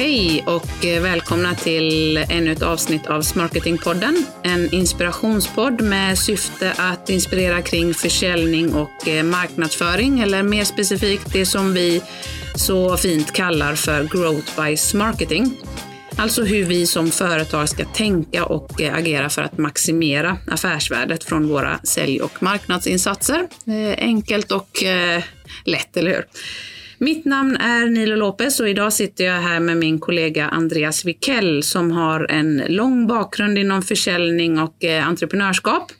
Hej och eh, välkomna till ännu ett avsnitt av Smarketingpodden. En inspirationspodd med syfte att inspirera kring försäljning och eh, marknadsföring, eller mer specifikt det som vi så fint kallar för Growth by Smarketing. Alltså hur vi som företag ska tänka och eh, agera för att maximera affärsvärdet från våra sälj och marknadsinsatser. Enkelt och lätt, eller hur? Mitt namn är Nilo Lopez och idag sitter jag här med min kollega Andreas Wikell som har en lång bakgrund inom försäljning och eh, entreprenörskap.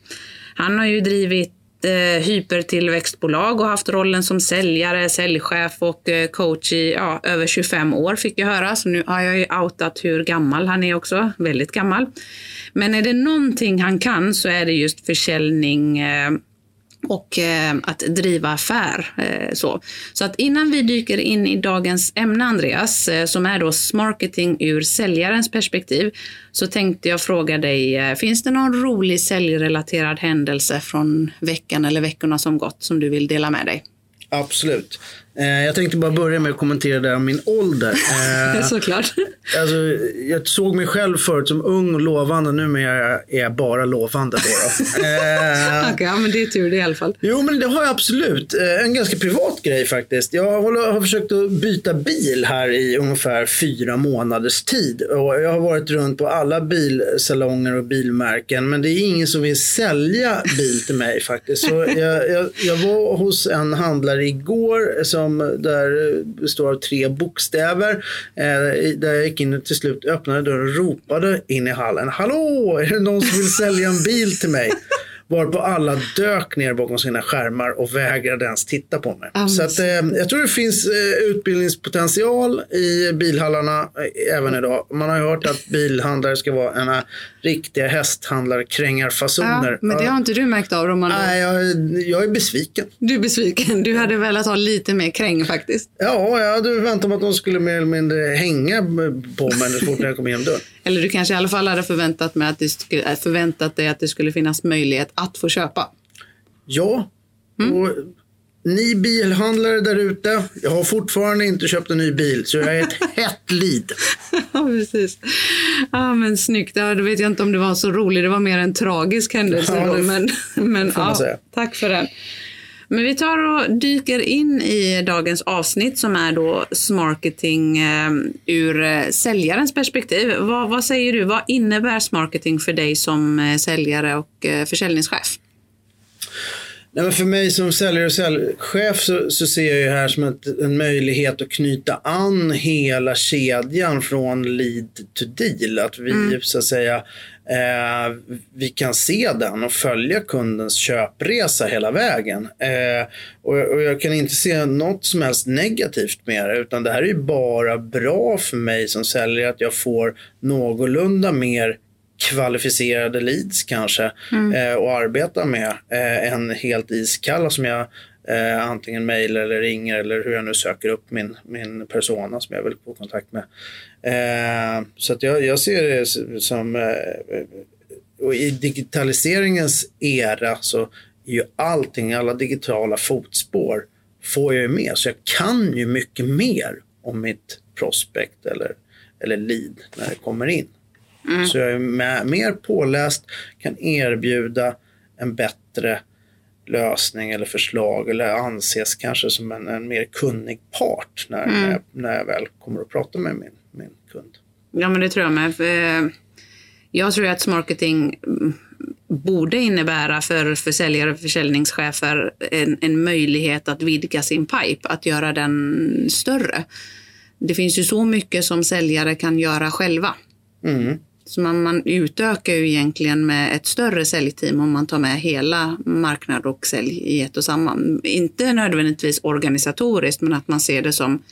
Han har ju drivit eh, hypertillväxtbolag och haft rollen som säljare, säljchef och eh, coach i ja, över 25 år fick jag höra. Så nu har jag ju outat hur gammal han är också, väldigt gammal. Men är det någonting han kan så är det just försäljning eh, och eh, att driva affär. Eh, så. så att innan vi dyker in i dagens ämne, Andreas, eh, som är då marketing ur säljarens perspektiv, så tänkte jag fråga dig, eh, finns det någon rolig säljrelaterad händelse från veckan eller veckorna som gått som du vill dela med dig? Absolut. Eh, jag tänkte bara börja med att kommentera det om min ålder. Eh, Såklart. Alltså, jag såg mig själv förut som ung och lovande. Nu är jag bara lovande. Då, eh, okay, ja, men det är tur det i alla fall. Jo, men det har jag absolut. En ganska privat grej faktiskt. Jag har, har försökt att byta bil här i ungefär fyra månaders tid. Och jag har varit runt på alla bilsalonger och bilmärken. Men det är ingen som vill sälja bil till mig faktiskt. Så jag, jag, jag var hos en handlare igår som där består av tre bokstäver. Eh, där jag gick in till slut, öppnade dörren och ropade in i hallen. Hallå, är det någon som vill sälja en bil till mig? Varpå alla dök ner bakom sina skärmar och vägrade ens titta på mig. Um, så att, eh, jag tror det finns eh, utbildningspotential i bilhallarna eh, även idag. Man har ju hört att bilhandlare ska vara ena riktiga hästhandlarkrängarfasoner. Ja, men det har inte du märkt av Roman? Nej, jag, jag är besviken. Du är besviken. Du hade velat ha lite mer kräng faktiskt. Ja, jag hade väntat mig att de skulle mer eller mindre hänga på mig så fort jag kom igenom dörren. Eller du kanske i alla fall hade förväntat, mig att det förväntat dig att det skulle finnas möjlighet att få köpa? Ja. Mm. Och ni bilhandlare där ute, jag har fortfarande inte köpt en ny bil så jag är ett hett lid. ja, precis. Ja, men snyggt. Ja, då vet jag inte om det var så roligt. Det var mer en tragisk händelse. Ja, men men ja, tack för den. Men vi tar och dyker in i dagens avsnitt som är då smarketing eh, ur eh, säljarens perspektiv. Vad, vad, säger du? Vad innebär smarketing för dig som eh, säljare och eh, försäljningschef? Nej, men för mig som säljare och säljchef så, så ser jag det här som ett, en möjlighet att knyta an hela kedjan från lead to deal. Att vi mm. så att säga eh, vi kan se den och följa kundens köpresa hela vägen. Eh, och, och, jag kan inte se något som helst negativt med det utan det här är ju bara bra för mig som säljare att jag får någorlunda mer kvalificerade leads kanske mm. eh, och arbeta med eh, än helt iskalla som jag eh, antingen mejlar eller ringer eller hur jag nu söker upp min, min persona som jag vill få kontakt med. Eh, så att jag, jag ser det som eh, och i digitaliseringens era så är ju allting, alla digitala fotspår får jag ju med. Så jag kan ju mycket mer om mitt prospect eller, eller lead när det kommer in. Mm. Så jag är med, mer påläst, kan erbjuda en bättre lösning eller förslag eller anses kanske som en, en mer kunnig part när, mm. när, jag, när jag väl kommer att prata med min, min kund. Ja, men det tror jag med. För jag tror att marketing borde innebära för försäljare och försäljningschefer en, en möjlighet att vidga sin pipe, att göra den större. Det finns ju så mycket som säljare kan göra själva. Mm. Så man, man utökar ju egentligen med ett större säljteam om man tar med hela marknad och sälj i ett och samma. Inte nödvändigtvis organisatoriskt, men att man ser det som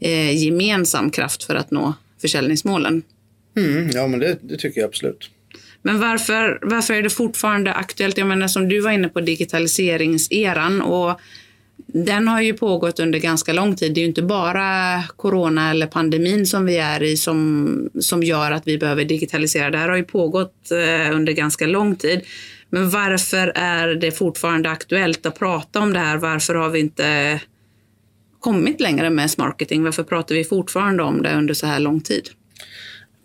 eh, gemensam kraft för att nå försäljningsmålen. Mm, ja, men det, det, tycker jag absolut. Men varför, varför är det fortfarande aktuellt? Jag menar som du var inne på digitaliseringseran och den har ju pågått under ganska lång tid. Det är ju inte bara corona eller pandemin som vi är i som, som gör att vi behöver digitalisera. Det här har ju pågått eh, under ganska lång tid. Men varför är det fortfarande aktuellt att prata om det här? Varför har vi inte kommit längre med marketing? Varför pratar vi fortfarande om det under så här lång tid?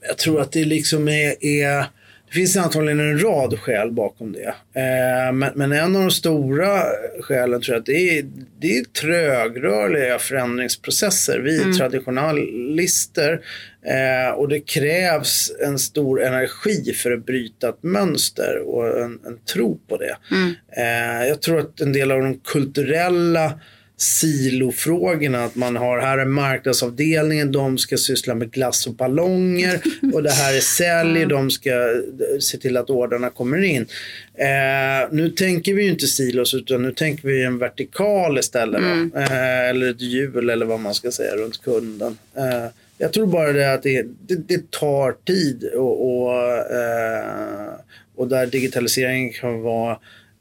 Jag tror att det liksom är, är det finns antagligen en rad skäl bakom det. Eh, men, men, en av de stora skälen tror jag att det är, det är trögrörliga förändringsprocesser. Vi mm. traditionalister eh, och det krävs en stor energi för att bryta ett mönster och en, en tro på det. Mm. Eh, jag tror att en del av de kulturella silofrågorna. Att man har, här är marknadsavdelningen, de ska syssla med glass och ballonger och det här är sälj, de ska se till att orderna kommer in. Eh, nu tänker vi ju inte silos utan nu tänker vi en vertikal istället. Mm. Eh, eller ett hjul eller vad man ska säga runt kunden. Eh, jag tror bara det att det, det, det tar tid och, och, eh, och där digitaliseringen kan vara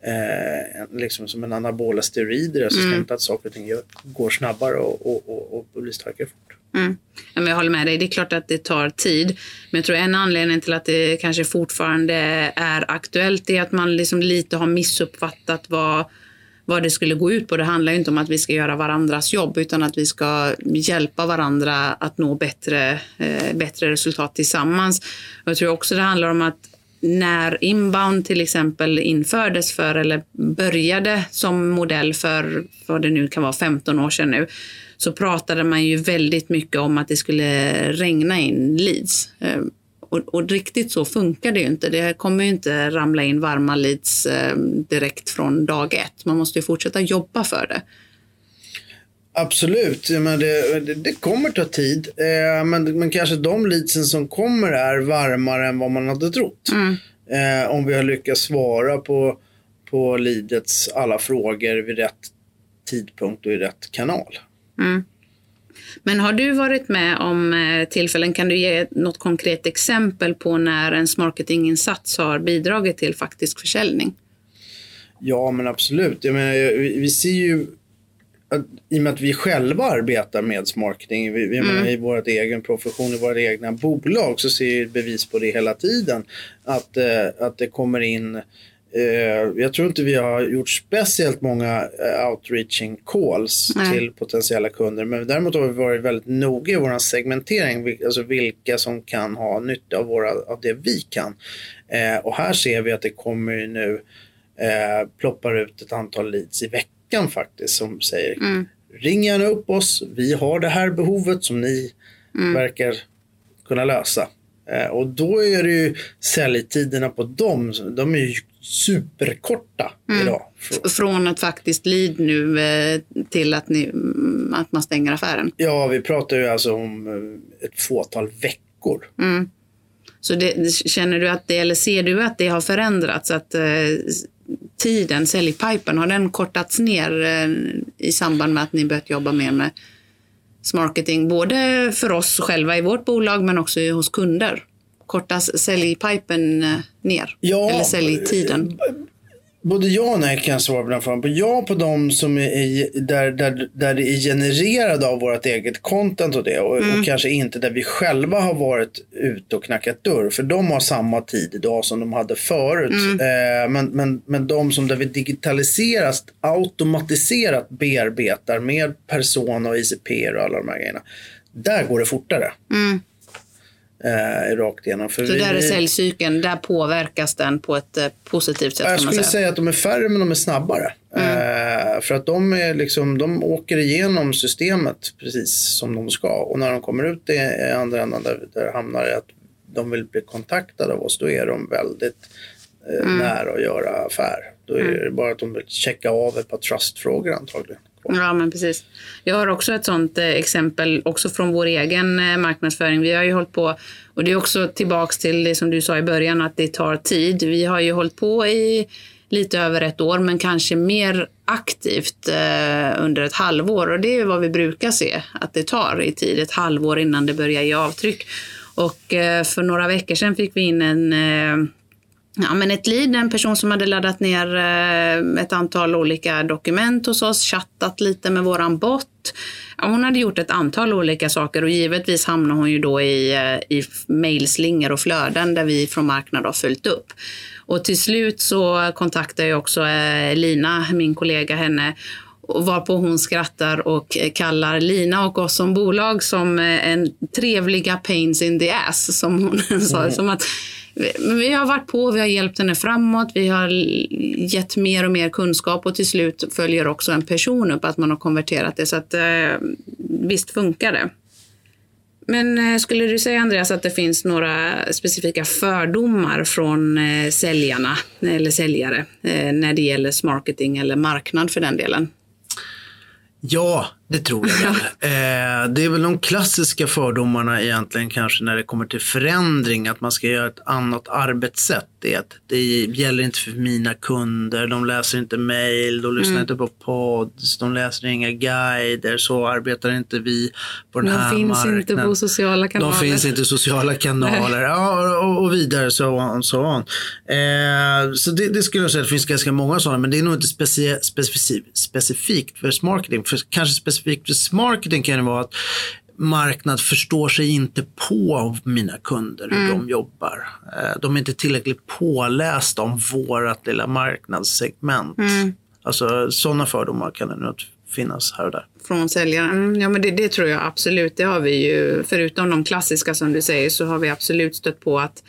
eh, liksom som en anabola steroider. Alltså mm. inte att saker och ting går snabbare och, och, och, och blir starkare fort. Mm. jag håller med dig. Det är klart att det tar tid. Men jag tror en anledning till att det kanske fortfarande är aktuellt är att man liksom lite har missuppfattat vad, vad det skulle gå ut på. Det handlar inte om att vi ska göra varandras jobb utan att vi ska hjälpa varandra att nå bättre, eh, bättre resultat tillsammans. Och jag tror också det handlar om att när inbound till exempel infördes för eller började som modell för vad det nu kan vara 15 år sedan nu så pratade man ju väldigt mycket om att det skulle regna in leads. Ehm, och, och riktigt så funkar det ju inte. Det kommer ju inte ramla in varma leads ehm, direkt från dag ett. Man måste ju fortsätta jobba för det. Absolut, men det, det, det, kommer ta tid. Eh, men, men kanske de leadsen som kommer är varmare än vad man hade trott. Mm. Eh, om vi har lyckats svara på, på leadets alla frågor vid rätt tidpunkt och i rätt kanal. Mm. Men har du varit med om eh, tillfällen, kan du ge något konkret exempel på när ens marketinginsats har bidragit till faktisk försäljning? Ja, men absolut. Jag menar, vi ser ju i och med att vi själva arbetar med marketing, vi, vi mm. i vår egen profession, i våra egna bolag, så ser vi bevis på det hela tiden. Att, eh, att det kommer in eh, jag tror inte vi har gjort speciellt många eh, outreaching calls Nej. till potentiella kunder. Men däremot har vi varit väldigt noga i vår segmentering. Alltså vilka som kan ha nytta av, våra, av det vi kan. och här ser vi att det kommer nu eh, ploppar ut ett antal leads i veckan veckan faktiskt som säger mm. ring gärna upp oss. Vi har det här behovet som ni mm. verkar kunna lösa. Eh, och då är det ju säljtiderna på dem, de är ju superkorta mm. idag. Från ett faktiskt lead nu eh, till att, ni, mm, att man stänger affären? Ja, vi pratar ju alltså om eh, ett fåtal veckor. Mm. Så det, känner du att det, eller ser du att det har förändrats? Att eh, tiden, säljpipen, har den kortats ner eh, i samband med att ni börjat jobba mer med marketing, både för oss själva i vårt bolag men också hos kunder? Kortas säljpipen eh, ner? Ja, eller säljtiden? Både ja och nej kan jag svara på den frågan. Ja på de som är där, där, där det är genererade av vårt eget content och det. Och, mm. och, kanske inte där vi själva har varit ute och knackat dörr. För de har samma tid idag som de hade förut. Mm. Eh, men, men, men de som där vi digitaliserat, automatiserat bearbetar med persona och ICP och alla de här grejerna. Där går det fortare. Mm eh, rakt igenom. För så vi, där är säljcykeln, där påverkas den på ett eh, positivt sätt? Jag skulle säga. säga. att de är färre men de är snabbare. Mm. Eh, för att de, är liksom, de åker igenom systemet precis som de ska. Och när de kommer ut i andra änden där, där hamnar det att de vill bli kontaktade av oss, då är de väldigt eh, mm. nära att göra affär. Då är mm. det bara att de vill checka av ett par trustfrågor antagligen. Ja, men precis. Jag har också ett sånt eh, exempel också från vår egen eh, marknadsföring. Vi har ju hållit på, och det är också tillbaks till det som du sa i början, att det tar tid. Vi har ju hållit på i lite över ett år, men kanske mer aktivt eh, under ett halvår. Och det är vad vi brukar se att det tar i tid, ett halvår innan det börjar ge avtryck. Och eh, för några veckor sedan fick vi in en eh, Ja, men ett lead, en person som hade laddat ner eh, ett antal olika dokument hos oss, chattat lite med våran bot. Ja, hon hade gjort ett antal olika saker och givetvis hamnade hon ju då i, eh, i mejlslingor och flöden där vi från marknad har följt upp. Och till slut så kontaktade jag också eh, Lina, min kollega, henne Varpå hon skrattar och kallar Lina och oss som bolag som en trevliga pains in the ass, som hon sa. Mm. Som att vi har varit på, vi har hjälpt henne framåt, vi har gett mer och mer kunskap och till slut följer också en person upp att man har konverterat det. Så att eh, visst funkar det. Men eh, skulle du säga Andreas att det finns några specifika fördomar från eh, säljarna eller säljare när det gäller marketing eller marknad för den delen? Ja, det tror jag väl. Eh, det är väl de klassiska fördomarna egentligen kanske när det kommer till förändring, att man ska göra ett annat arbetssätt. Det, det gäller inte för mina kunder, de läser inte mail, de lyssnar mm. inte på pods, de läser inga guider, så arbetar inte vi på den de här marknaden. De finns inte på sociala kanaler. De finns inte i sociala kanaler ja, och, och vidare så on. Så, on. Eh, så det, det, skulle jag säga, det finns ganska många sådana, men det är nog inte speci specifikt, specifikt för marketing. För kanske specifikt för marketing kan det vara att marknad förstår sig inte på mina kunder, hur mm. de jobbar. Eh, de är inte tillräckligt pålästa om vårt lilla marknadssegment. Mm. Alltså sådana fördomar kan det nog finnas här och där. Från säljaren? Mm, ja, men det, det, tror jag absolut. Det har vi ju, förutom de klassiska som du säger, så har vi absolut stött på att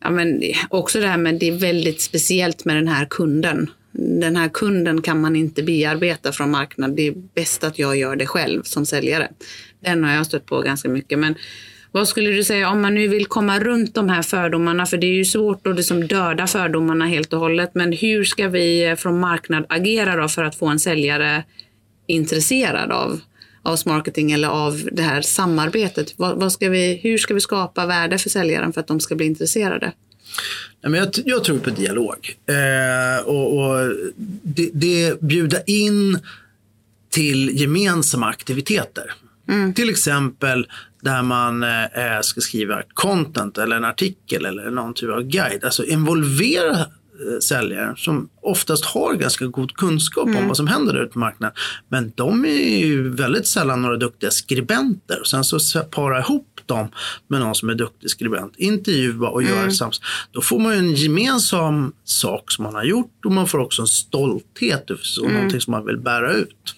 ja, men också det här med det är väldigt speciellt med den här kunden den här kunden kan man inte bearbeta från marknaden. Det är bäst att jag gör det själv som säljare. Den har jag stött på ganska mycket. Men vad skulle du säga om man nu vill komma runt de här fördomarna? För det är ju svårt att liksom döda fördomarna helt och hållet. Men hur ska vi från marknad agera då för att få en säljare intresserad av, av marketing eller av det här samarbetet? Vad, vad ska vi, hur ska vi skapa värde för säljaren för att de ska bli intresserade? Nej, men jag, jag tror på dialog. Eh, och, och det, det bjuda in till gemensamma aktiviteter. Mm. Till exempel där man eh, ska skriva content eller en artikel eller någon typ av guide. Alltså involvera säljare som oftast har ganska god kunskap mm. om vad som händer ute på marknaden. Men de är ju väldigt sällan några duktiga skribenter. Och sen så para ihop dem med någon som är duktig skribent, intervjua och mm. göra sams. Då får man en gemensam sak som man har gjort och man får också en stolthet och mm. någonting som man vill bära ut.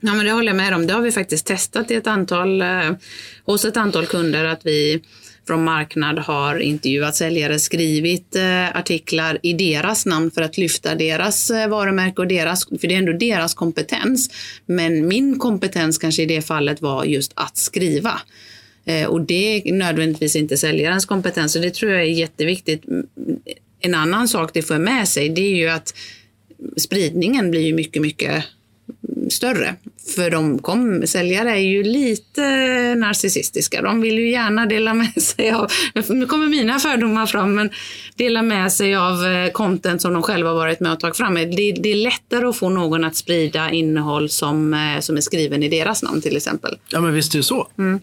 Ja, men det håller jag med om. Det har vi faktiskt testat i ett antal, eh, hos ett antal kunder att vi från marknad har intervjuat säljare, skrivit eh, artiklar i deras namn för att lyfta deras eh, varumärke och deras, för det är ändå deras kompetens. Men min kompetens kanske i det fallet var just att skriva. Eh, och det är nödvändigtvis inte säljarens kompetens och det tror jag är jätteviktigt. En annan sak det får med sig det är ju att spridningen blir ju mycket, mycket mm, större. För de kom, säljare är ju lite narcissistiska. De vill ju gärna dela med sig av, nu kommer mina fördomar fram, men dela med sig av eh, content som de själva varit med och tagit fram. Det, det är lättare att få någon att sprida innehåll som, eh, som är skriven i deras namn till exempel. Ja men visst är det så. Mm.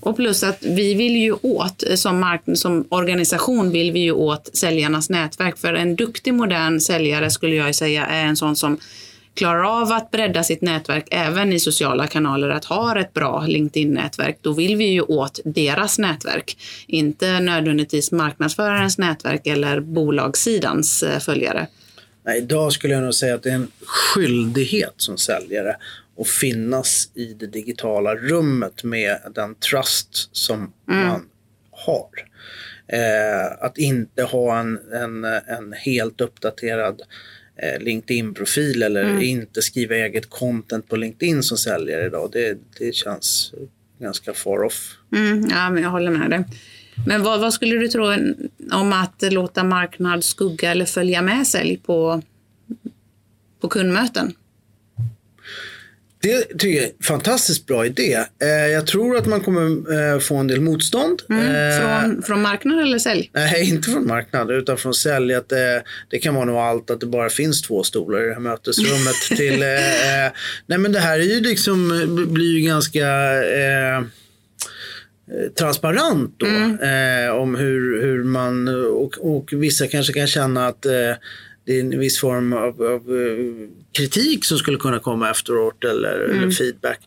Och plus att vi vill ju åt, som, mark- som organisation vill vi ju åt säljarnas nätverk. För en duktig modern säljare skulle jag säga är en sån som klarar av att bredda sitt nätverk även i sociala kanaler, att ha ett bra LinkedIn-nätverk, då vill vi ju åt deras nätverk. Inte nödvändigtvis marknadsförarens nätverk eller bolagssidans eh, följare. Nej, idag skulle jag nog säga att det är en skyldighet som säljare att finnas i det digitala rummet med den trust som mm. man har. Eh, att inte ha en, en, en helt uppdaterad LinkedIn-profil eller mm. inte skriva eget content på LinkedIn som säljare idag. Det, det känns ganska far off. Mm, ja, men jag håller med dig. Men vad, vad, skulle du tro om att låta marknad skugga eller följa med sälj på, på kundmöten? Det tycker jag är en fantastiskt bra idé. Eh, jag tror att man kommer eh, få en del motstånd. Mm, eh, från, från marknad eller sälj? Nej, inte från marknad utan från sälj. Att det, det kan vara nog allt att det bara finns två stolar i det här mötesrummet. till, nej men det här är ju liksom, blir ju ganska eh, transparent då. Mm. Eh, om hur, hur man, och, och vissa kanske kan känna att eh, det är en viss form av, av eh, kritik som skulle kunna komma efteråt eller, mm. eller feedback.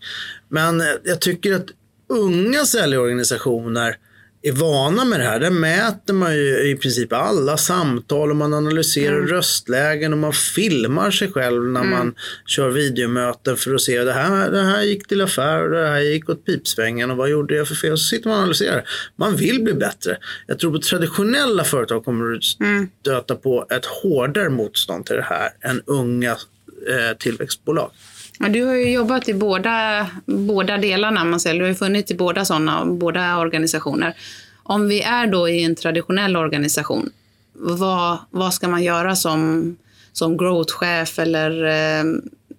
Men jag tycker att unga säljorganisationer är vana med det här, där mäter man ju i princip alla samtal och man analyserar mm. röstlägen och man filmar sig själv när mm. man kör videomöten för att se det här, det här gick till affär och det här gick åt pipsvängen och vad gjorde jag för fel? Så sitter man och analyserar. Man vill bli bättre. Jag tror på traditionella företag kommer du mm. stöta på ett hårdare motstånd till det här än unga eh, tillväxtbolag. Ja, du har ju jobbat i båda, båda delarna, man säger. du har ju funnits i båda sådana, båda organisationer. Om vi är då i en traditionell organisation, vad, vad ska man göra som, som growth-chef eller eh,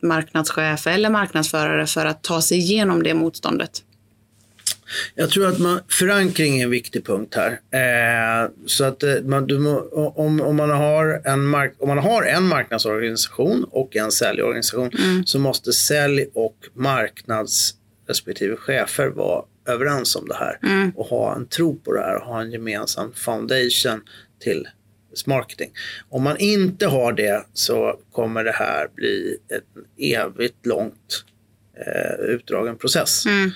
marknadschef eller marknadsförare för att ta sig igenom det motståndet? Jag tror att man, förankring är en viktig punkt här. Eh, så att eh, man, du, om, om, man har en mark, om man har en marknadsorganisation och en säljorganisation mm. så måste sälj och marknads respektive chefer vara överens om det här mm. och ha en tro på det här och ha en gemensam foundation till marketing. Om man inte har det så kommer det här bli en evigt långt eh, utdragen process. Mm.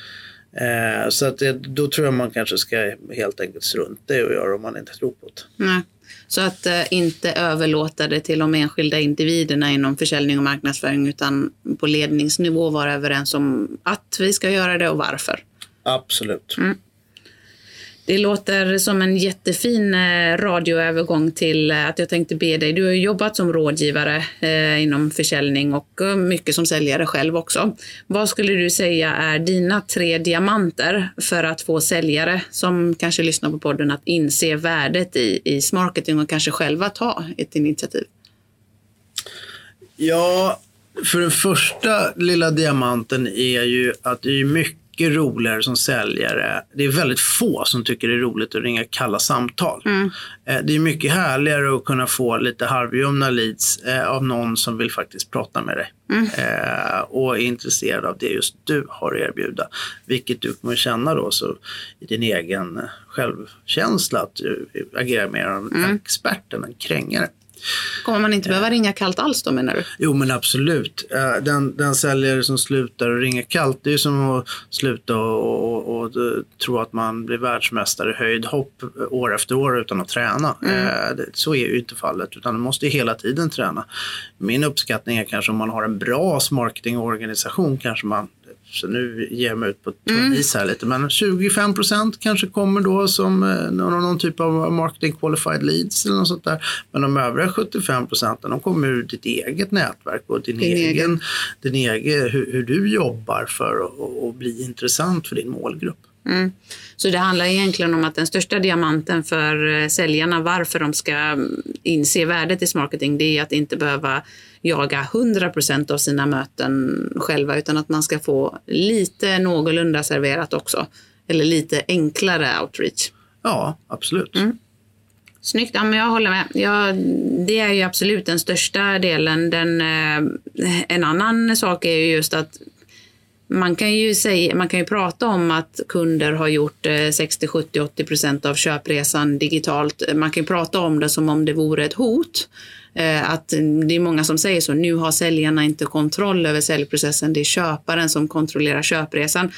Eh, så att det, då tror jag man kanske ska helt enkelt strunta i att göra om man inte tror på det. Nej. Så att eh, inte överlåta det till de enskilda individerna inom försäljning och marknadsföring utan på ledningsnivå vara överens om att vi ska göra det och varför. Absolut. Mm. Det låter som en jättefin eh, radioövergång till eh, att jag tänkte be dig. Du har jobbat som rådgivare eh, inom försäljning och mycket som säljare själv också. Vad skulle du säga är dina tre diamanter för att få säljare som kanske lyssnar på podden att inse värdet i, i smarketing och kanske själva ta ett initiativ? Ja, för den första lilla diamanten är ju att det är mycket mycket roligare som säljare. Det är väldigt få som tycker det är roligt att ringa kalla samtal. Mm. Eh, det är mycket härligare att kunna få lite halvljumna leads eh, av någon som vill faktiskt prata med dig. Mm. Eh, och är intresserad av det just du har att erbjuda. Vilket du kommer känna då så i din egen självkänsla att du agerar mer av en mm. expert än en krängare. Kommer man inte behöva ringa kallt alls då menar du? Jo men absolut. Eh, den, den säljare som slutar att ringa kallt det är som att sluta och, och, och, tro att man blir världsmästare i höjdhopp år efter år utan att träna. Mm. Eh, så är ju inte fallet utan man måste hela tiden träna. Min uppskattning är kanske om man har en bra marketingorganisation kanske man så nu ger jag mig ut på tunn mm. is här lite. Men 25 procent kanske kommer då som eh, någon, någon, typ av marketing qualified leads eller något sånt där. Men de övriga 75 procenten de kommer ur ditt eget nätverk och din, din egen, egen. Din egen hur, hur, du jobbar för att bli intressant för din målgrupp. Mm. Så det handlar egentligen om att den största diamanten för eh, säljarna, varför de ska mm, inse värdet i marketing, det är att inte behöva jaga 100 procent av sina möten själva, utan att man ska få lite någorlunda serverat också. Eller lite enklare outreach. Ja, absolut. Mm. Snyggt, ja, men jag håller med. Ja, det är ju absolut den största delen. Den, eh, en annan sak är ju just att man kan ju säga, man kan ju prata om att kunder har gjort 60, 70, 80 procent av köpresan digitalt. Man kan ju prata om det som om det vore ett hot. Eh, att det är många som säger så, nu har säljarna inte kontroll över säljprocessen, det är köparen som kontrollerar köpresan.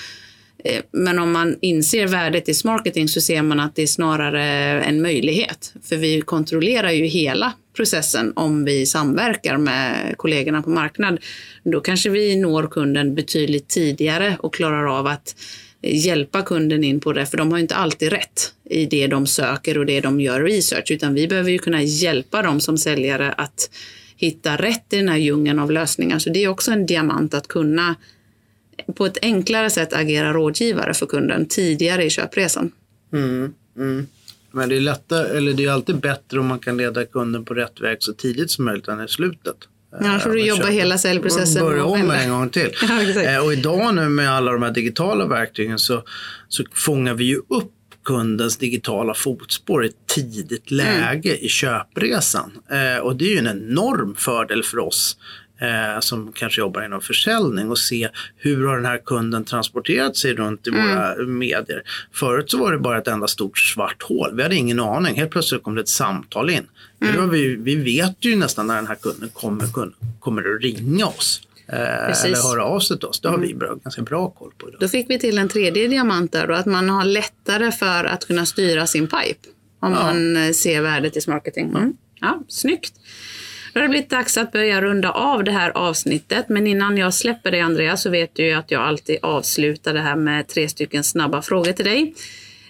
Eh, men om man inser värdet i marketing så ser man att det är snarare en möjlighet. För vi kontrollerar ju hela processen om vi samverkar med kollegorna på marknad. Då kanske vi når kunden betydligt tidigare och klarar av att hjälpa kunden in på det, för de har inte alltid rätt i det de söker och det de gör research, utan vi behöver ju kunna hjälpa dem som säljare att hitta rätt i den här djungeln av lösningar. Så det är också en diamant att kunna på ett enklare sätt agera rådgivare för kunden tidigare i köpresan. Mm, mm. Men det är, lättare, eller det är alltid bättre om man kan leda kunden på rätt väg så tidigt som möjligt än i slutet. Annars får du jobba köper. hela säljprocessen. Börja om en gång till. ja, eh, och idag nu med alla de här digitala verktygen så, så fångar vi ju upp kundens digitala fotspår i ett tidigt mm. läge mm. i köpresan. Eh, och det är ju en enorm fördel för oss eh, som kanske jobbar inom försäljning och se hur har den här kunden transporterat sig runt i mm. våra medier. Förut så var det bara ett enda stort svart hål. Vi hade ingen aning. Helt plötsligt kom det ett samtal in. Mm. Vi, vi vet ju nästan när den här kunden kommer, kommer att ringa oss. eh, eller höra av sig till oss. Det har vi bra, ganska bra koll på. Idag. Då fick vi till en tredje diamant där då, att man har lättare för att kunna styra sin pipe om Ja. man ser värdet i marketing. Mm. Ja, snyggt. Då har det blivit dags att börja runda av det här avsnittet. Men innan jag släpper dig Andreas så vet du ju att jag alltid avslutar det här med tre stycken snabba frågor till dig.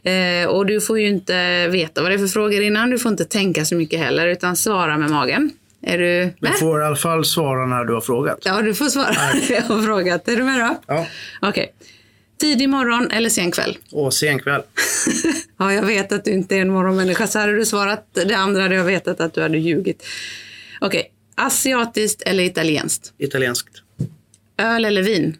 Eh, och du får ju inte veta vad det är för frågor innan. Du får inte tänka så mycket heller utan svara med magen. Är du Du med? får i alla fall svara när du har frågat. Ja, du får svara. jag har frågat. Är du med då? Ja. Okej. Tidig morgon eller sen kväll? Och sen kväll. Ja, jag vet att du inte är en morgonmänniska. Så hade du svarat det andra hade jag vetat att du hade ljugit. Okej. Asiatiskt eller italienskt? Italienskt. Öl eller vin?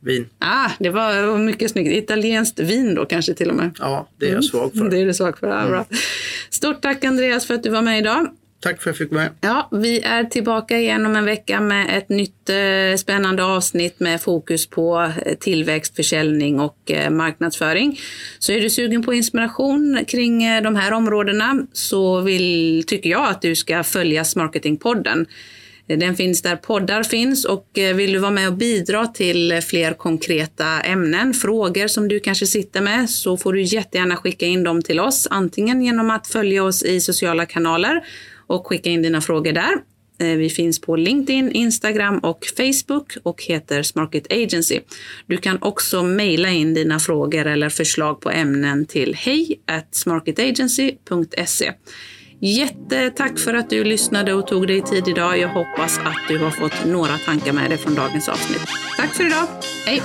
Vin. Ah, det var mycket snyggt. Italienskt vin då kanske till och med. Ja, det är jag svag för. Det är du svag för. Ja, bra. Stort tack Andreas för att du var med idag. Tack för att jag fick vara med. Ja, vi är tillbaka igen om en vecka med ett nytt eh, spännande avsnitt med fokus på eh, tillväxt, försäljning och eh, marknadsföring. Så är du sugen på inspiration kring eh, de här områdena så vill, tycker jag att du ska följa Smarketingpodden. Den finns där poddar finns och eh, vill du vara med och bidra till fler konkreta ämnen, frågor som du kanske sitter med så får du jättegärna skicka in dem till oss. Antingen genom att följa oss i sociala kanaler och skicka in dina frågor där. Eh, vi finns på LinkedIn, Instagram och Facebook och heter Smarket Agency. Du kan också mejla in dina frågor eller förslag på ämnen till hej smarketagency.se. Jättetack för att du lyssnade och tog dig tid idag. Jag hoppas att du har fått några tankar med dig från dagens avsnitt. Tack för idag. Hej!